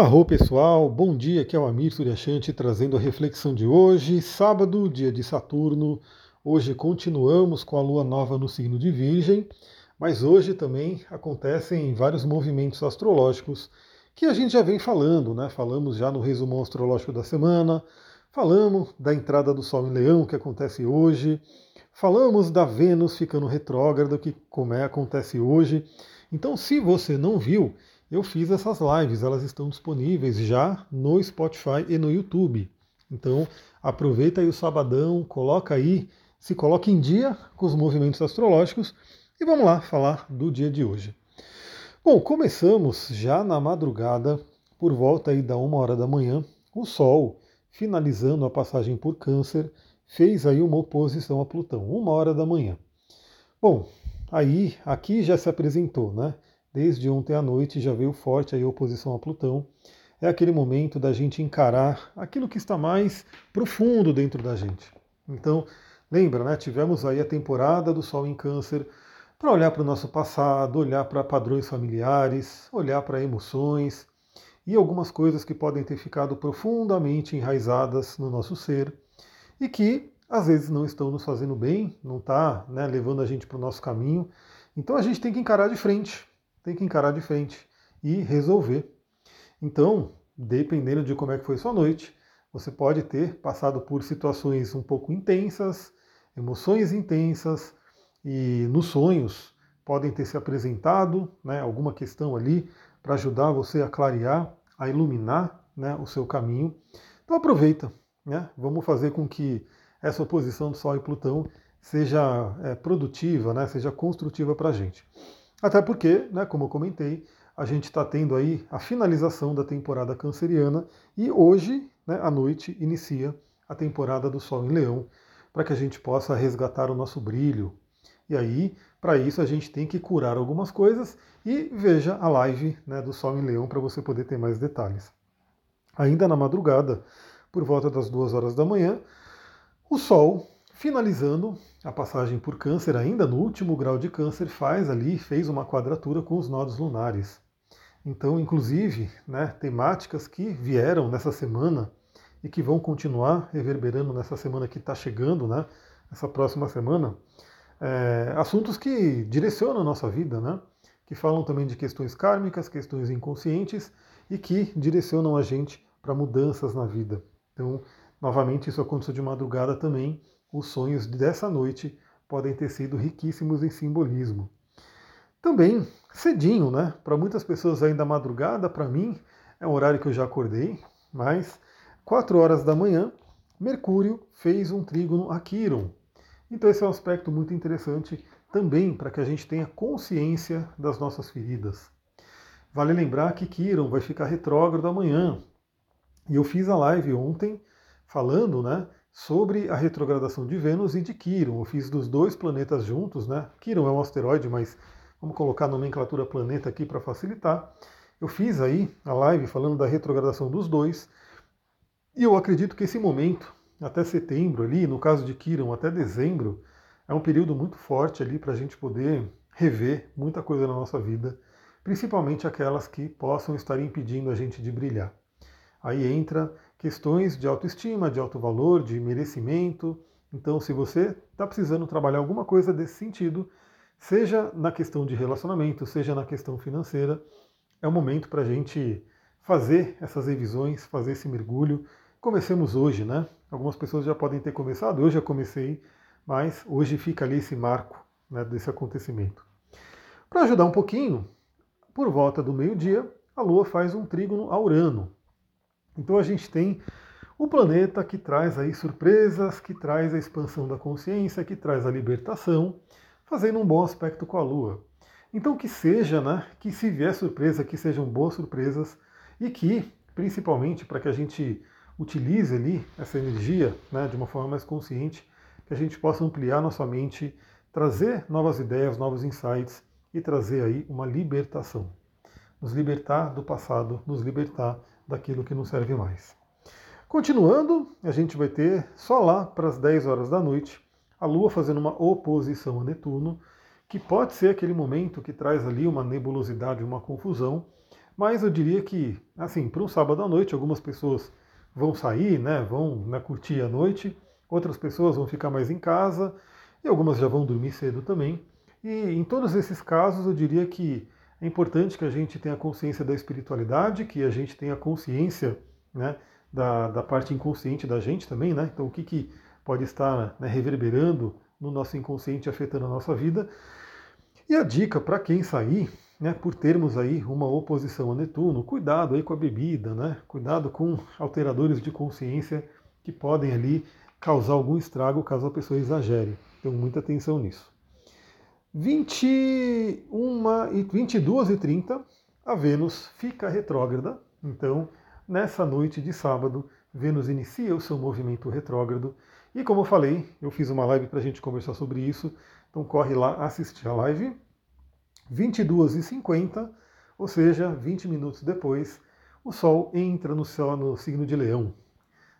Arro pessoal, bom dia, aqui é o Amir Suryashanti trazendo a reflexão de hoje, sábado, dia de Saturno. Hoje continuamos com a lua nova no signo de Virgem, mas hoje também acontecem vários movimentos astrológicos que a gente já vem falando, né? Falamos já no resumo astrológico da semana, falamos da entrada do Sol em Leão que acontece hoje, falamos da Vênus ficando retrógrada, que como é acontece hoje. Então, se você não viu, eu fiz essas lives, elas estão disponíveis já no Spotify e no YouTube. Então, aproveita aí o sabadão, coloca aí, se coloca em dia com os movimentos astrológicos e vamos lá falar do dia de hoje. Bom, começamos já na madrugada, por volta aí da uma hora da manhã, o Sol, finalizando a passagem por Câncer, fez aí uma oposição a Plutão, uma hora da manhã. Bom, aí aqui já se apresentou, né? Desde ontem à noite já veio forte a oposição a Plutão. É aquele momento da gente encarar aquilo que está mais profundo dentro da gente. Então, lembra, né? Tivemos aí a temporada do Sol em Câncer para olhar para o nosso passado, olhar para padrões familiares, olhar para emoções e algumas coisas que podem ter ficado profundamente enraizadas no nosso ser e que às vezes não estão nos fazendo bem, não está né, levando a gente para o nosso caminho. Então a gente tem que encarar de frente, tem que encarar de frente e resolver. Então, dependendo de como é que foi sua noite, você pode ter passado por situações um pouco intensas, emoções intensas, e nos sonhos podem ter se apresentado né, alguma questão ali para ajudar você a clarear, a iluminar né, o seu caminho. Então aproveita, né? vamos fazer com que essa oposição do Sol e Plutão seja é, produtiva, né, seja construtiva para a gente. Até porque, né, como eu comentei, a gente está tendo aí a finalização da temporada canceriana e hoje, né, à noite, inicia a temporada do Sol em Leão, para que a gente possa resgatar o nosso brilho. E aí, para isso, a gente tem que curar algumas coisas e veja a live né, do Sol em Leão para você poder ter mais detalhes. Ainda na madrugada, por volta das duas horas da manhã, o Sol Finalizando a passagem por câncer, ainda no último grau de câncer, faz ali, fez uma quadratura com os nodos lunares. Então, inclusive, né, temáticas que vieram nessa semana e que vão continuar reverberando nessa semana que está chegando, né, essa próxima semana, é, assuntos que direcionam a nossa vida, né, que falam também de questões kármicas, questões inconscientes e que direcionam a gente para mudanças na vida. Então, novamente, isso aconteceu de madrugada também os sonhos dessa noite podem ter sido riquíssimos em simbolismo. Também cedinho, né? Para muitas pessoas ainda madrugada, para mim é um horário que eu já acordei, mas 4 horas da manhã, Mercúrio fez um trígono a Quiron. Então esse é um aspecto muito interessante também para que a gente tenha consciência das nossas feridas. Vale lembrar que Quiron vai ficar retrógrado amanhã. E eu fiz a live ontem falando, né, sobre a retrogradação de Vênus e de Quiron. Eu fiz dos dois planetas juntos, né? Quiron é um asteroide, mas vamos colocar a nomenclatura planeta aqui para facilitar. Eu fiz aí a live falando da retrogradação dos dois, e eu acredito que esse momento, até setembro ali, no caso de Quiron, até dezembro, é um período muito forte ali para a gente poder rever muita coisa na nossa vida, principalmente aquelas que possam estar impedindo a gente de brilhar. Aí entra questões de autoestima, de alto valor, de merecimento. Então, se você está precisando trabalhar alguma coisa desse sentido, seja na questão de relacionamento, seja na questão financeira, é o momento para a gente fazer essas revisões, fazer esse mergulho. Comecemos hoje, né? Algumas pessoas já podem ter começado, eu já comecei, mas hoje fica ali esse marco né, desse acontecimento. Para ajudar um pouquinho, por volta do meio-dia, a Lua faz um trígono a Urano. Então a gente tem o planeta que traz aí surpresas, que traz a expansão da consciência, que traz a libertação, fazendo um bom aspecto com a Lua. Então que seja, né, que se vier surpresa, que sejam boas surpresas e que, principalmente para que a gente utilize ali essa energia né, de uma forma mais consciente, que a gente possa ampliar nossa mente, trazer novas ideias, novos insights e trazer aí uma libertação. Nos libertar do passado, nos libertar daquilo que não serve mais. Continuando, a gente vai ter só lá para as 10 horas da noite a Lua fazendo uma oposição a Netuno, que pode ser aquele momento que traz ali uma nebulosidade, uma confusão, Mas eu diria que, assim, para um sábado à noite, algumas pessoas vão sair, né, vão né, curtir a noite, outras pessoas vão ficar mais em casa e algumas já vão dormir cedo também. E em todos esses casos, eu diria que é importante que a gente tenha consciência da espiritualidade, que a gente tenha consciência né, da, da parte inconsciente da gente também, né? Então, o que, que pode estar né, reverberando no nosso inconsciente, afetando a nossa vida. E a dica para quem sair, né, por termos aí uma oposição a Netuno, cuidado aí com a bebida, né? Cuidado com alteradores de consciência que podem ali causar algum estrago caso a pessoa exagere. Então, muita atenção nisso. 21 e 22 e 30, a Vênus fica retrógrada. Então, nessa noite de sábado, Vênus inicia o seu movimento retrógrado. E como eu falei, eu fiz uma live para a gente conversar sobre isso. Então corre lá assistir a live. 22 e 50, ou seja, 20 minutos depois, o Sol entra no céu no signo de Leão.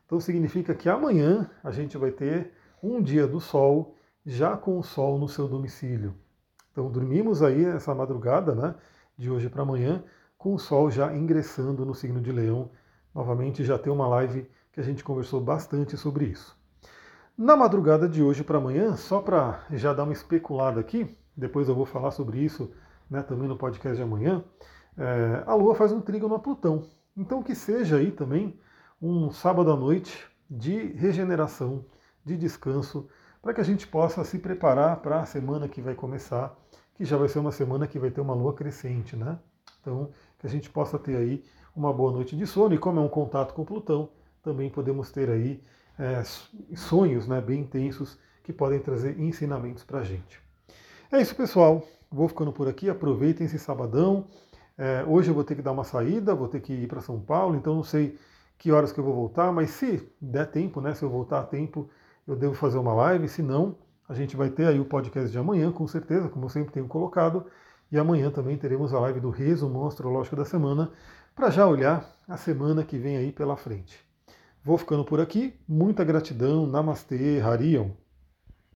Então significa que amanhã a gente vai ter um dia do Sol já com o Sol no seu domicílio. Então dormimos aí essa madrugada, né, de hoje para amanhã, com o Sol já ingressando no signo de Leão. Novamente já tem uma live que a gente conversou bastante sobre isso. Na madrugada de hoje para amanhã, só para já dar uma especulada aqui, depois eu vou falar sobre isso né, também no podcast de amanhã, é, a Lua faz um trígono a Plutão. Então que seja aí também um sábado à noite de regeneração, de descanso, para que a gente possa se preparar para a semana que vai começar, que já vai ser uma semana que vai ter uma lua crescente, né? Então, que a gente possa ter aí uma boa noite de sono, e como é um contato com Plutão, também podemos ter aí é, sonhos né, bem intensos que podem trazer ensinamentos para a gente. É isso, pessoal. Vou ficando por aqui. Aproveitem esse sabadão. É, hoje eu vou ter que dar uma saída, vou ter que ir para São Paulo, então não sei que horas que eu vou voltar, mas se der tempo, né, se eu voltar a tempo, eu devo fazer uma live, se não, a gente vai ter aí o podcast de amanhã, com certeza, como eu sempre tenho colocado, e amanhã também teremos a live do resumo astrológico da semana, para já olhar a semana que vem aí pela frente. Vou ficando por aqui, muita gratidão, Namastê, Harion.